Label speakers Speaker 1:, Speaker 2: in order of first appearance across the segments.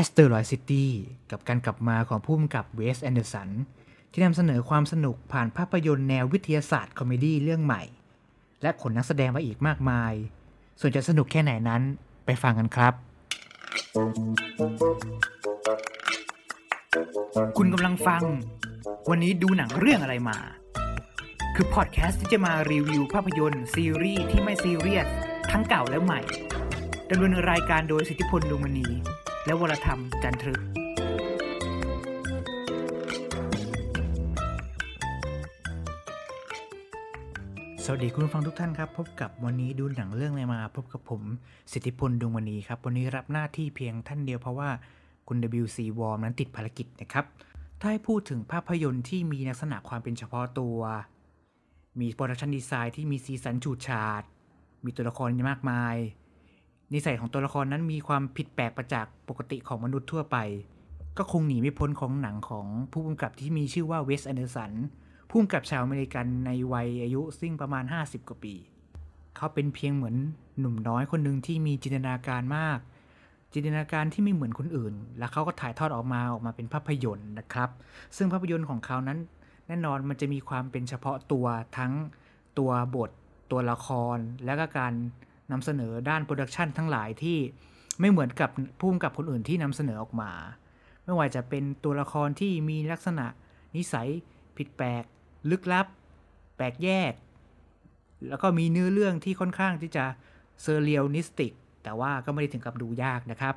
Speaker 1: Asteroid City กับการกลับมาของผู้กำกับเวสแอนเดอร์สันที่นำเสนอความสนุกผ่านภาพยนตร์แนววิทยาศาสตร์ comedy เรื่องใหม่ และขนนักแสดงมาอีกมากมาย ส่วนจะสนุกแค่ไหนนั้นไปฟังกันครับ คุณกำลังฟัง วันนี้ดูหนังเรื่องอะไรมา คือพอดแคสต์ที่จะมารีวิวภาพยนตร์ซีรีส์ที่ไม่ซีเรียสทั้งเก่าและใหม่ดำเนินรายการโดยสิทธิพลดวงมณี และวรธรรมจันทรึก สวัสดีคุณผู้ฟังทุกท่านครับ พบกับวันนี้ดูหนังเรื่องอะไรมา พบกับผมสิทธิพลดวงมณีครับ วันนี้รับหน้าที่เพียงท่านเดียวเพราะว่าคุณ WC w a r m นั้นติดภารกิจนะครับ ถ้าให้พูดถึงภาพยนตร์ที่มีลักษณะความเป็นเฉพาะตัว มี production design ที่มีสีสันฉูดฉาด มีตัวละครมากมาย นิสัยของตัวละครนั้นมีความผิดแปลกประจากปกติของมนุษย์ทั่วไป ก็คงหนีไม่พ้นของหนังของผู้กำกับที่มีชื่อว่าเวสแอนเดอร์สันผู้กำกับชาวอเมริกันในวัยอายุซึ่งประมาณ 50 กว่าปี เขาเป็นเพียงเหมือนหนุ่มน้อยคนหนึ่งที่มีจินตนาการมาก จินตนาการที่ไม่เหมือนคนอื่น แล้วเขาก็ถ่ายทอดออกมาออกมาเป็นภาพยนตร์นะครับ ซึ่งภาพยนตร์ของเขานั้น แน่นอนมันจะมีความเป็นเฉพาะตัวทั้งตัวบท ตัวละครและก็การ นำเสนอด้าน production ทั้งหลายที่ไม่เหมือนกับผู้กำกับคนอื่นที่นำเสนอออกมา ไม่ว่าจะเป็นตัวละครที่มีลักษณะนิสัยผิดแปลก ลึกลับ แปลกแยก แล้วก็มีเนื้อเรื่องที่ค่อนข้างที่จะ surrealistic แต่ว่าก็ไม่ได้ถึงกับดูยากนะครับ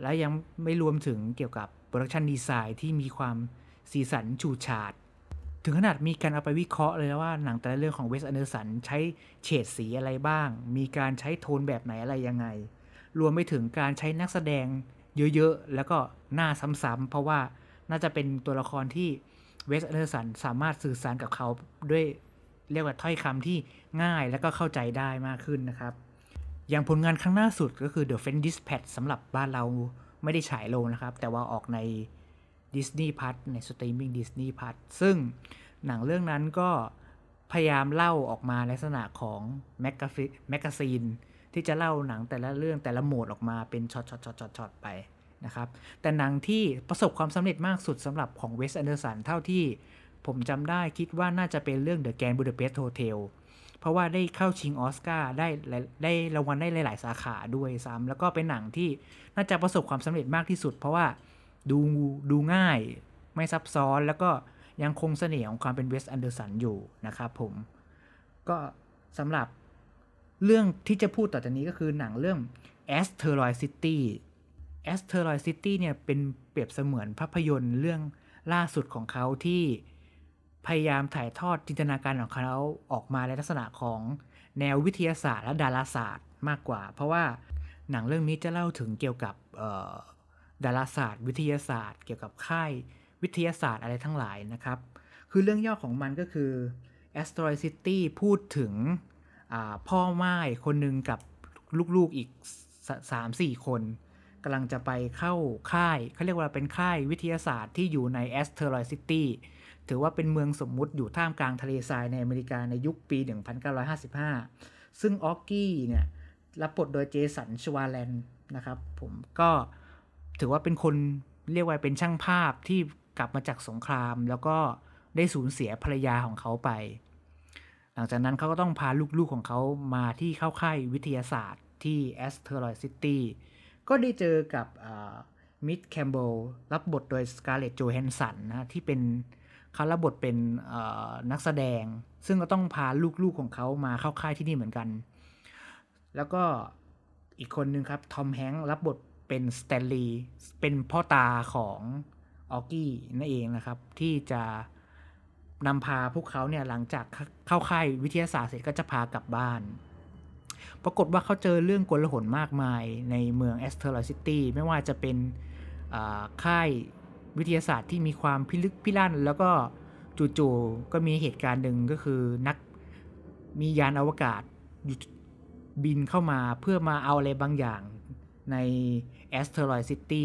Speaker 1: และยังไม่รวมถึงเกี่ยวกับ production design ที่มีความสีสันฉูดฉาด ถึงขนาดมีการเอาไปวิเคราะห์เลยว่าหนังแต่ละเรื่องของเวสแอนเดอร์สันใช้เฉดสีอะไรบ้าง มีการใช้โทนแบบไหนอะไรยังไง รวมไปถึงการใช้นักแสดงเยอะๆ แล้วก็หน้าซ้ำๆเพราะว่าน่าจะเป็นตัวละครที่เวสแอนเดอร์สันสามารถสื่อสารกับเขาด้วยเรียกว่าถ้อยคำที่ง่ายและก็เข้าใจได้มากขึ้นนะครับ อย่างผลงานครั้งล่าสุดก็คือ The French Dispatch สำหรับบ้านเราไม่ได้ฉายลงนะครับ แต่ว่าออกใน Disney Plus ใน streaming Disney Plus ซึ่ง หนังเรื่องนั้นก็พยายามเล่าออกมาในลักษณะของ maga magazine ที่จะเล่าหนังแต่ละเรื่องแต่ละหมวดออกมาเป็นช็อตช็อตช็อตช็อตช็อตไปนะครับ แต่หนังที่ประสบความสำเร็จมากสุดสำหรับของเวสแอนเดอร์สันเท่าที่ผมจำได้คิดว่าน่าจะเป็นเรื่อง The Grand Budapest Hotel เพราะว่าได้เข้าชิงออสการ์ได้ได้รางวัลได้หลาย ๆ สาขาด้วยซ้ำแล้วก็เป็นหนังที่น่าจะประสบความสำเร็จมากที่สุด เพราะว่าดูดูง่ายไม่ซับซ้อนแล้วก็ ยังคงเสน่ห์ของความเป็นเวสแอนเดอร์สันอยู่นะครับผมก็สำหรับเรื่องที่จะพูดต่อจากนี้ก็คือหนังเรื่อง Asteroid City Asteroid City เนี่ยเป็นเปรียบเสมือนภาพยนตร์เรื่องล่าสุดของเขาที่พยายามถ่ายทอดจินตนาการของเขาออกมาในลักษณะของแนววิทยาศาสตร์และดาราศาสตร์มากกว่า เพราะว่าหนังเรื่องนี้จะเล่าถึงเกี่ยวกับดาราศาสตร์ วิทยาศาสตร์ เกี่ยวกับค่าย วิทยาศาสตร์อะไรทั้งหลายนะครับ คือเรื่องย่อของมันก็คือ Asteroid City พูดถึงพ่อไม้คนหนึ่งกับลูกๆอีก 3-4 คนกำลังจะไปเข้าค่ายเขาเรียกว่าเป็นค่ายวิทยาศาสตร์ที่อยู่ใน Asteroid City ถือว่าเป็นเมืองสมมุติอยู่ท่ามกลางทะเลทรายในอเมริกาในยุคปี 1955 ซึ่งออกกี้เนี่ยรับบทโดยเจสันชวาแลนนะครับผมก็ถือว่าเป็นคนเรียกว่าเป็นช่างภาพที่ กลับมาจากสงคราม แล้วก็ได้สูญเสียภรรยาของเขาไป หลังจากนั้นเขาก็ต้องพาลูกๆของเขามาที่เข้าค่ายวิทยาศาสตร์ที่ Asteroid City ก็ได้เจอกับมิดแคมเบลรับบทโดยสกาเลตโจแฮนสันนะที่เป็นเขารับบทเป็นนักแสดง ซึ่งก็ต้องพาลูกๆของเขามาเข้าค่ายที่นี่เหมือนกัน แล้วก็อีกคนนึงครับ ทอมแฮงค์รับบทเป็นสแตนลีย์เป็นพ่อตาของ ออกี้นั่นเองนะครับ ที่จะนำพาพวกเขาเนี่ยหลังจากเข้าค่ายวิทยาศาสตร์เสร็จก็จะพากลับบ้าน ปรากฏว่าเขาเจอเรื่องอลหม่านมากมายในเมือง Asteroid City ไม่ว่าจะเป็นค่ายวิทยาศาสตร์ที่มีความพิลึกพิลั่น แล้วก็จู่ๆก็มีเหตุการณ์หนึ่งก็คือนักมียานอวกาศบินเข้ามาเพื่อมาเอาอะไรบางอย่างใน Asteroid City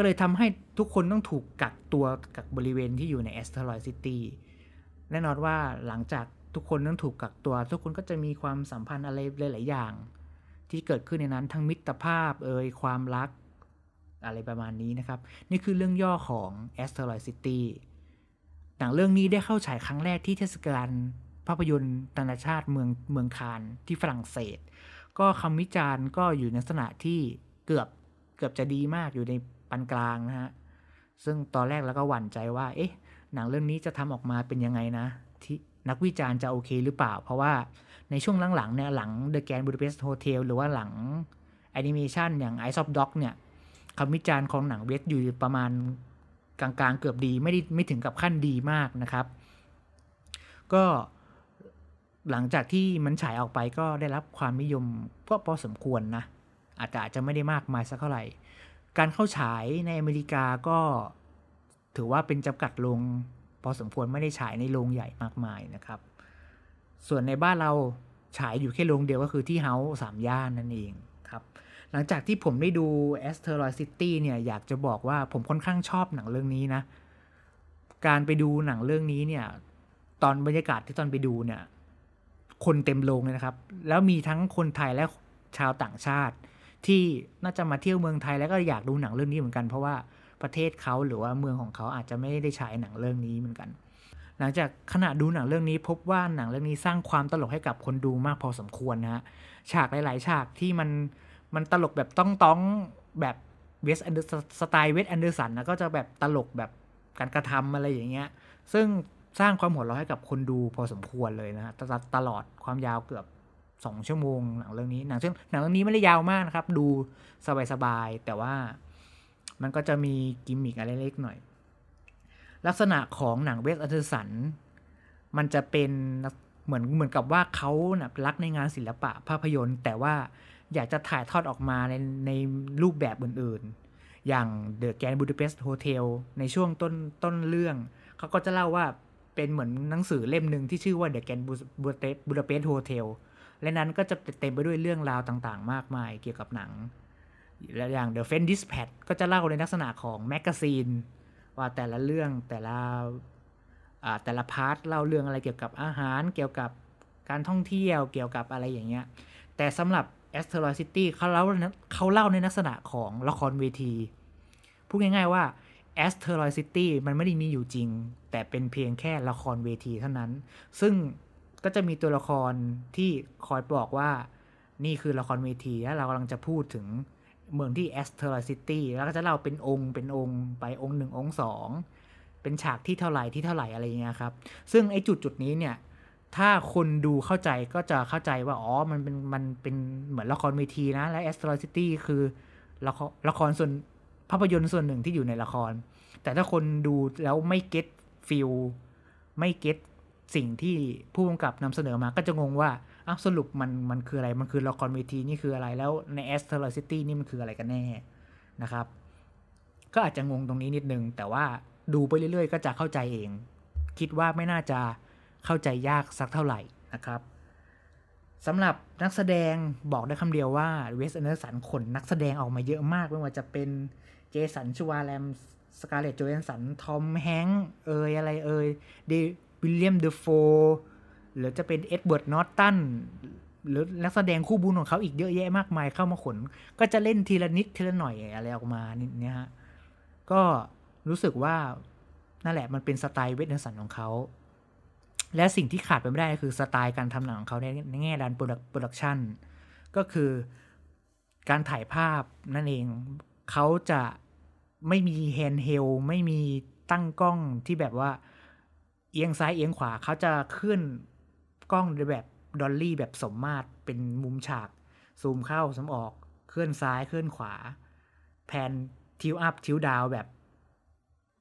Speaker 1: ก็เลยทำให้ทุกคนต้องถูกกักตัวกักบริเวณที่อยู่ใน Asteroid City แน่นอนว่าหลังจากทุกคนต้องถูกกักตัว ทุกคนก็จะมีความสัมพันธ์อะไรหลาย ๆ อย่าง ที่เกิดขึ้นในนั้นทั้งมิตรภาพเอ่ยความรักอะไรประมาณนี้นะครับ นี่คือเรื่องย่อของ Asteroid City หนังเรื่องนี้ได้เข้าฉายครั้งแรกที่เทศกาลภาพยนตร์นานาชาติเมืองเมืองคานที่ฝรั่งเศส ก็คำวิจารณ์ก็อยู่ในลักษณะที่เกือบเกือบจะดีมากอยู่ใน ปานกลางนะฮะ ซึ่งตอนแรกแล้วก็หวั่นใจว่า เอ๊ะ หนังเรื่องนี้จะทำออกมาเป็นยังไงนะ ที่นักวิจารณ์จะโอเคหรือเปล่า เพราะว่าในช่วงหลังๆเนี่ยหลัง The Grand Budapest Hotel หรือว่าหลังแอนิเมชันอย่าง Eyes of Dog เนี่ยคำวิจารณ์ของหนังเวสอยู่ประมาณกลางๆเกือบดีไม่ได้ไม่ถึงกับขั้นดีมากนะครับ ก็หลังจากที่มันฉายออกไปก็ได้รับความนิยมก็พอสมควรนะ อาจจะอาจจะไม่ได้มากมายสักเท่าไหร่ การเข้าฉายในอเมริกาก็ถือว่าเป็นจำกัดลง พอสมควรไม่ได้ฉายในโรงใหญ่มากมายนะครับ ส่วนในบ้านเราฉายอยู่แค่โรงเดียวก็คือที่เฮาส์สามย่านนั่นเองครับ หลังจากที่ผมได้ดู Asteroid City เนี่ยอยากจะบอกว่าผมค่อนข้างชอบหนังเรื่องนี้นะ การไปดูหนังเรื่องนี้เนี่ย ตอนบรรยากาศที่ตอนไปดูเนี่ย คนเต็มโรงเลยนะครับ แล้วมีทั้งคนไทยและชาวต่างชาติ ที่น่าจะมาเที่ยวเมืองไทยแล้วก็อยากดูหนังเรื่องนี้เหมือนกัน เพราะว่าประเทศเขาหรือว่าเมืองของเขาอาจจะไม่ได้ฉายหนังเรื่องนี้เหมือนกัน หลังจากขณะดูหนังเรื่องนี้ พบว่าหนังเรื่องนี้สร้างความตลกให้กับคนดูมากพอสมควรนะฮะฉากหลาย ๆ ฉากที่มันมันตลกแบบต้องต้องแบบเวสแอนเดอร์สไตล์เวสแอนเดอร์สันนะก็จะแบบตลกแบบการกระทำอะไรอย่างเงี้ย ซึ่งสร้างความหัวเราะให้กับคนดูพอสมควรเลยนะฮะตลอดความยาวเกือบ สองชั่วโมงหนังเรื่องนี้หนังซึ่งหนังเรื่องนี้ไม่ได้ยาวมากนะครับ ดูสบายๆแต่ว่ามันก็จะมีกิมมิกอะไรเล็กหน่อย ลักษณะของหนังเวสแอนเดอร์สันมันจะเป็นเหมือนเหมือนกับว่าเขานะรักในงานศิลปะภาพยนตร์ แต่ว่าอยากจะถ่ายทอดออกมาในในรูปแบบอื่นๆ อย่าง The Grand Budapest Hotel ในช่วงต้นต้นเรื่อง เขาก็จะเล่าว่าเป็นเหมือนหนังสือเล่มหนึ่งที่ชื่อว่า The Grand Budapest Hotel และนั้นก็จะเต็มไปด้วยเรื่องราวต่างๆ มากมายเกี่ยวกับหนัง และอย่าง The f r i e n d Dispatch ก็จะเล่าในลักษณะของ magazine ว่าแต่ละเรื่องแต่ละแต่ละ part เล่าเรื่องอะไรเกี่ยวกับอาหาร เกี่ยวกับการท่องเที่ยวเกี่ยวกับอะไรอย่างเงี้ยแต่สำหรับ Asteroid City เขาเล่าเขาเล่าในลักษณะของละครเวที พูดง่ายๆว่า Asteroid City มันไม่ได้มีอยู่จริง แต่เป็นเพียงแค่ละครเวทีเท่านั้น ซึ่ง ก็จะมีตัวละครที่คอยบอกว่านี่คือละครเวทีแล้วเรากำลังจะพูดถึงเมืองที่ Asteroid City แล้วก็จะเล่าเป็นองค์เป็นองค์ไปองค์หนึ่งองค์สองเป็นฉากที่เท่าไหร่ที่เท่าไหร่อะไรเงี้ยครับ ซึ่งไอ้จุดจุดนี้เนี่ย ถ้าคนดูเข้าใจก็จะเข้าใจว่า อ๋อ มันเป็นมันเป็นเหมือนละครเวทีนะ และ Asteroid City คือละครละครส่วนภาพยนตร์ส่วนหนึ่งที่อยู่ในละคร แต่ถ้าคนดูแล้วไม่เก็ตฟิลไม่เก็ต สิ่งที่ผู้กำกับนำเสนอมาก็จะงงว่าอ้าวสรุปมันมันคืออะไรมันคือละครเวทีนี่คืออะไรแล้วใน Asteroid City นี่มันคืออะไรกันแน่นะครับ ก็อาจจะงงตรงนี้นิดนึง แต่ว่าดูไปเรื่อยๆ ก็จะเข้าใจเอง คิดว่าไม่น่าจะเข้าใจยากสักเท่าไหร่นะครับสำหรับนักแสดงบอกได้คำเดียวว่าเวสแอนเดอร์สันขนนักแสดงออกมาเยอะมากไม่ว่าจะเป็นเจสัน ชวาร์ตซ์แมน สกาเลตโจแฮนสัน ทอมแฮงค์เอยอะไรเอยเด วิลเลียมเดฟโฟหรือจะเป็นเอ็ดเวิร์ดนอร์ตันหรือนักแสดงคู่บุญของเขาอีกเยอะแยะมากมายเข้ามาขน ก็จะเล่นทีละนิดทีละหน่อยอะไรออกมาเนี่ยฮะก็รู้สึกว่านั่นแหละมันเป็นสไตล์เวสแอนเดอร์สันของเขา และสิ่งที่ขาดไปไม่ได้คือสไตล์การทำหนังของเขาในแง่ด้านโปรดักชันก็คือการถ่ายภาพนั่นเอง เขาจะไม่มี handheld ไม่มีตั้งกล้องที่แบบว่า เอียงซ้ายเอียงขวาเขาจะขึ้นกล้องในแบบdolly แบบสมมาตรเป็นมุมฉาก ซูมเข้าซูมออกเคลื่อนซ้ายเคลื่อนขวา pan tilt up tilt down แบบ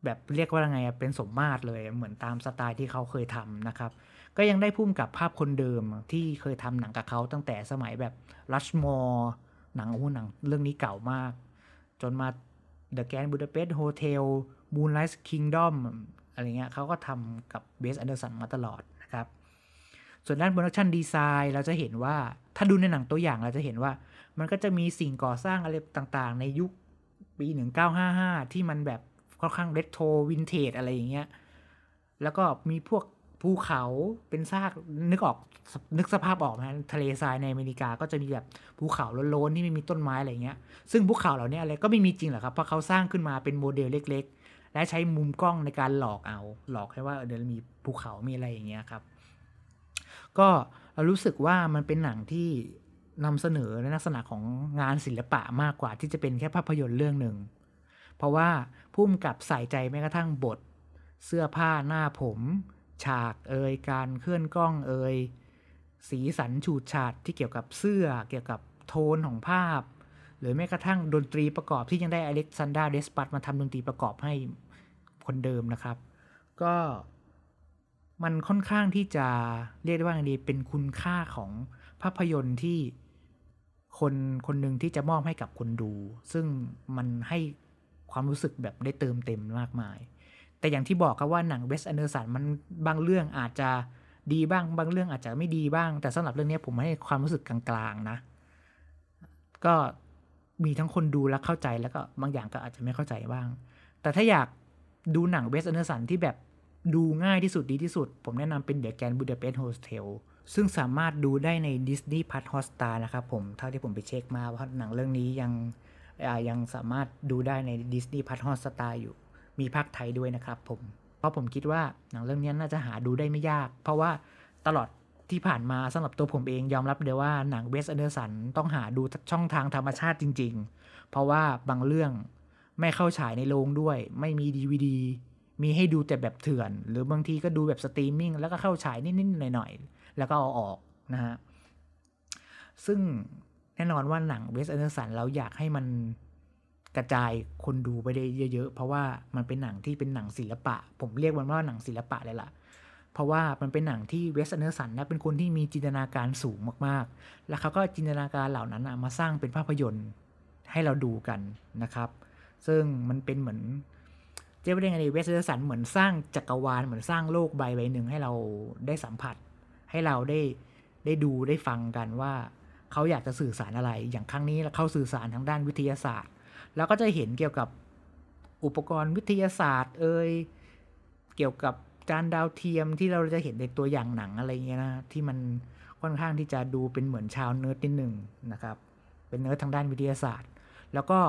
Speaker 1: แบบเรียกว่าไงเป็นสมมาตรเลยเหมือนตามสไตล์ที่เขาเคยทำนะครับ ก็ยังได้ผู้กำกับภาพคนเดิมที่เคยทำหนังกับเขาตั้งแต่สมัยแบบ Rushmore หนังโอ้หนังเรื่องนี้เก่ามาก จนมา The Grand Budapest Hotel Moonlight Kingdom อะไรเงี้ยเขาก็ทำกับเวสแอนเดอร์สันมาตลอดนะครับ ส่วนด้าน production design เราจะเห็นว่าถ้าดูในหนังตัวอย่างเราจะเห็นว่า มันก็จะมีสิ่งก่อสร้างอะไรต่างๆ ในยุคปี 1955 ที่มันแบบค่อนข้าง retro vintage อะไรอย่างเงี้ย แล้วก็มีพวกภูเขาเป็นฉากนึกออกนึกสภาพออกไหมทะเลทรายในอเมริกาก็จะมีแบบภูเขาโล้นๆที่ไม่มีต้นไม้อะไรเงี้ย ซึ่งภูเขาเหล่านี้อะไรก็ไม่มีจริงหรอกครับเพราะเขาสร้างขึ้นมาเป็นโมเดลเล็ก และใช้มุมกล้องในการหลอกเอา หลอกให้ว่าเดี๋ยวมีภูเขามีอะไรอย่างเงี้ยครับ ก็เรารู้สึกว่ามันเป็นหนังที่นำเสนอในลักษณะของงานศิลปะมากกว่าที่จะเป็นแค่ภาพยนตร์เรื่องหนึ่ง เพราะว่าพุ่มกับใส่ใจแม้กระทั่งบท เสื้อผ้าหน้าผม ฉากเอยการเคลื่อนกล้องเอยสีสันฉูดฉาดที่เกี่ยวกับเสื้อ เกี่ยวกับโทนของภาพ หรือแม้กระทั่งดนตรีประกอบที่ยังได้อเล็กซานเดอร์เดสปลาต์มาทำดนตรีประกอบให้คนเดิมนะครับ ก็มันค่อนข้างที่จะเรียกได้ว่าไงดีเป็นคุณค่าของภาพยนตร์ที่คนคนหนึ่งที่จะมอบให้กับคนดู ซึ่งมันให้ความรู้สึกแบบได้เติมเต็มมากมาย แต่อย่างที่บอกครับว่าหนังเวสแอนเดอร์สันมันบางเรื่องอาจจะดีบ้างบางเรื่องอาจจะไม่ดีบ้าง แต่สำหรับเรื่องนี้ผมให้ความรู้สึกกลางๆนะ ก็ มีทั้งคนดูและเข้าใจแล้วก็บางอย่างก็อาจจะไม่เข้าใจบ้าง แต่ถ้าอยากดูหนังเวสแอนเดอร์สันที่แบบดูง่ายที่สุดดีที่สุด ผมแนะนำเป็น The Grand Budapest Hotel ซึ่งสามารถดูได้ใน Disney Plus Hotstar นะครับผม เท่าที่ผมไปเช็คมาว่าหนังเรื่องนี้ยังยังสามารถดูได้ใน Disney Plus Hotstar อยู่ มีพากย์ไทยด้วยนะครับผม เพราะผมคิดว่าหนังเรื่องนี้น่าจะหาดูได้ไม่ยาก เพราะว่าตลอด ที่ผ่านมาสำหรับตัวผมเองยอมรับเลยว่าหนังเวสแอนเดอร์สันต้องหาดูช่องทางธรรมชาติจริง ๆ เพราะว่าบางเรื่องไม่เข้าฉายในโรงด้วย ไม่มี DVD มีให้ดูแต่แบบเถื่อน หรือบางทีก็ดูแบบสตรีมมิ่งแล้วก็เข้าฉายนิดๆหน่อยๆ แล้วก็เอาออกนะฮะ ซึ่งแน่นอนว่าหนังเวสแอนเดอร์สันเราอยากให้มันกระจายคนดูไปได้เยอะๆ เพราะว่ามันเป็นหนังที่เป็นหนังศิลปะ ผมเรียกมันว่าหนังศิลปะเลยล่ะ เพราะว่ามันเป็นหนังที่เวสแอนเดอร์สันนะเป็นคนที่มีจินตนาการสูงมากๆ แล้วเขาก็จินตนาการเหล่านั้นมาสร้างเป็นภาพยนตร์ให้เราดูกันนะครับ ซึ่งมันเป็นเหมือนจะว่าได้ไงเวสแอนเดอร์สันเหมือนสร้างจักรวาลเหมือนสร้างโลกใบใบหนึ่งให้เราได้สัมผัส ให้เราได้ได้ดูได้ฟังกันว่าเขาอยากจะสื่อสารอะไร อย่างครั้งนี้เขาสื่อสารทางด้านวิทยาศาสตร์ แล้วก็จะเห็นเกี่ยวกับอุปกรณ์วิทยาศาสตร์ เอ่อเกี่ยวกับ จานดาวเทียมที่เราจะเห็นในตัวอย่างหนังอะไรเงี้ยนะที่มันค่อนข้างที่จะดูเป็นเหมือนชาวเนิร์ดนิดหนึ่งนะครับ เป็นเนิร์ดทางด้านวิทยาศาสตร์ แล้วก็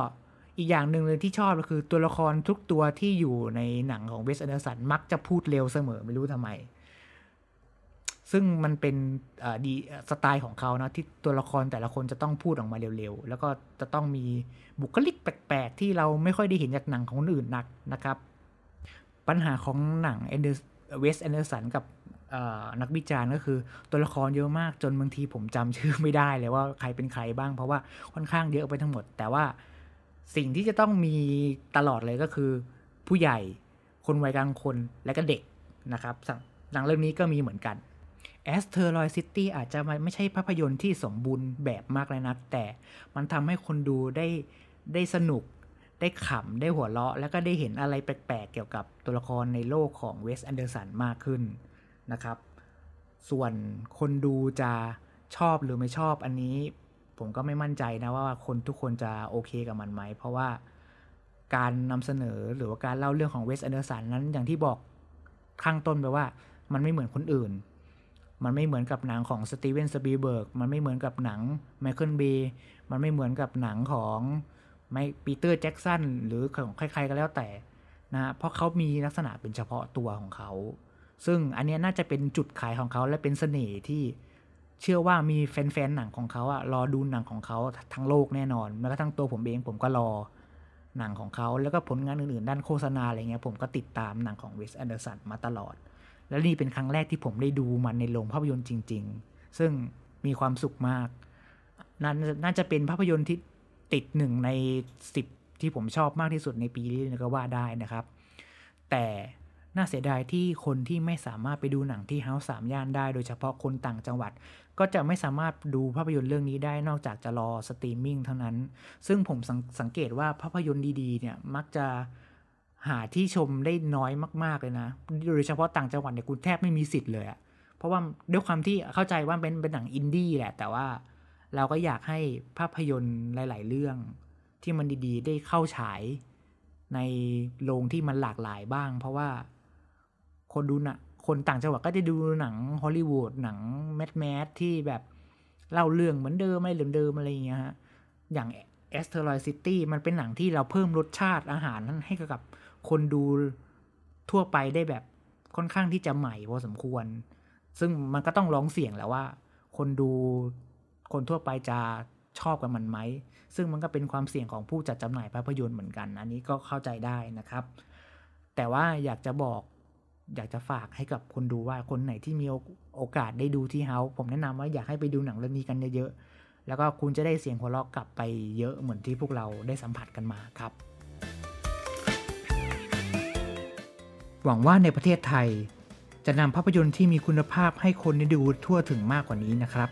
Speaker 1: อีกอย่างหนึ่งเลยที่ชอบก็คือตัวละครทุกตัวที่อยู่ในหนังของเวสแอนเดอร์สันมักจะพูดเร็วเสมอไม่รู้ทำไม ซึ่งมันเป็นดีสไตล์ของเขานะที่ตัวละครแต่ละคนจะต้องพูดออกมาเร็วๆ แล้วก็จะต้องมีบุคลิกแปลกๆ ที่เราไม่ค่อยได้เห็นจากหนังของคนอื่นนักนะครับ ปัญหาของหนังแอนเดอร์เวสแอนเดอร์สันกับนักวิจารณ์ก็คือตัวละครเยอะมากจนบางทีผมจำชื่อไม่ได้เลยว่าใครเป็นใครบ้างเพราะว่าค่อนข้างเยอะไปทั้งหมด แต่ว่าสิ่งที่จะต้องมีตลอดเลยก็คือ ผู้ใหญ่คนวัยกลางคนและก็เด็กนะครับหนังเรื่องนี้ก็มีเหมือนกัน a s t e r o i d City อาจจะไม่ใช่ภาพยนตร์ที่สมบูรณ์แบบมากเลยนะแต่มันทำให้คนดูได้ได้สนุก ได้ขำได้หัวเราะ แล้วก็ได้เห็นอะไรแปลกๆ เกี่ยวกับตัวละครในโลกของเวสแอนเดอร์สันมากขึ้นนะครับ ส่วนคนดูจะชอบหรือไม่ชอบอันนี้ ผมก็ไม่มั่นใจนะว่าคนทุกคนจะโอเคกับมันไหม เพราะว่าการนำเสนอหรือว่าการเล่าเรื่องของเวสแอนเดอร์สันนั้นอย่างที่บอกข้างต้นไปว่ามันไม่เหมือนคนอื่น มันไม่เหมือนกับหนังของสตีเวนสปีเบิร์ก มันไม่เหมือนกับหนังไมเคิลเบย์ มันไม่เหมือนกับหนังของ ไม่ปีเตอร์แจ็กสันหรือของใครๆก็แล้วแต่นะเพราะเขามีลักษณะเป็นเฉพาะตัวของเขา ซึ่งอันนี้น่าจะเป็นจุดขายของเขาและเป็นเสน่ห์ที่เชื่อว่ามีแฟนๆหนังของเขาอะรอดูหนังของเขาทั้งโลกแน่นอนแม้กระทั่งตัวผมเองผมก็รอหนังของเขาแล้วก็ผลงานอื่นๆ ด้านโฆษณาอะไรเงี้ยผมก็ติดตามหนังของเวสแอนเดอร์สันมาตลอด และนี่เป็นครั้งแรกที่ผมได้ดูมันในโรงภาพยนตร์จริง ๆ ซึ่งมีความสุขมากมันน่าจะเป็นภาพยนตร์ที่ ติดหนึ่งในสิบที่ผมชอบมากที่สุดในปีนี้ก็ว่าได้นะครับ แต่น่าเสียดายที่คนที่ไม่สามารถไปดูหนังที่ House สามย่านได้ โดยเฉพาะคนต่างจังหวัด ก็จะไม่สามารถดูภาพยนตร์เรื่องนี้ได้นอกจากจะรอสตรีมมิ่งเท่านั้น ซึ่งผมสังเกตว่าภาพยนตร์ดีๆเนี่ยมักจะหาที่ชมได้น้อยมากๆเลยนะ โดยเฉพาะต่างจังหวัดเนี่ยคุณแทบไม่มีสิทธิ์เลยอะเพราะว่าด้วยความที่เข้าใจว่าเป็นเป็นหนังอินดี้แหละ แต่ว่า เราก็อยากให้ภาพยนตร์หลาย ๆ เรื่องที่มันดีๆ ได้เข้าฉายในโรงที่มันหลากหลายบ้าง เพราะว่าคนดูนะคนต่างจังหวัดก็จะดูหนังฮอลลีวูดหนัง mass mass ที่แบบเล่าเรื่องเหมือนเดิมไม่เหมือนเดิมอะไรอย่างเงี้ยฮะอย่าง a s t e r o i d City มันเป็นหนังที่เราเพิ่มรสชาติอาหารนั้นให้กับคนดูทั่วไปได้แบบค่อนข้างที่จะใหม่พอสมควร ซึ่งมันก็ต้องร้องเสียงแหล้วว่า คนดู คนทั่วไปจะชอบกับมันไหม ซึ่งมันก็เป็นความเสี่ยงของผู้จัดจำหน่ายภาพยนตร์เหมือนกัน อันนี้ก็เข้าใจได้นะครับ แต่ว่าอยากจะบอกอยากจะฝากให้กับคนดูว่าคนไหนที่มีโอกาสได้ดูที่เฮาผมแนะนำว่าอยากให้ไปดูหนังเรื่องนี้กันเยอะๆ แล้วก็คุณจะได้เสียงหัวเราะกลับไปเยอะเหมือนที่พวกเราได้สัมผัสกันมาครับ หวังว่าในประเทศไทย จะนำภาพยนตร์ที่มีคุณภาพให้คนได้ดูทั่วถึงมากกว่านี้นะครับ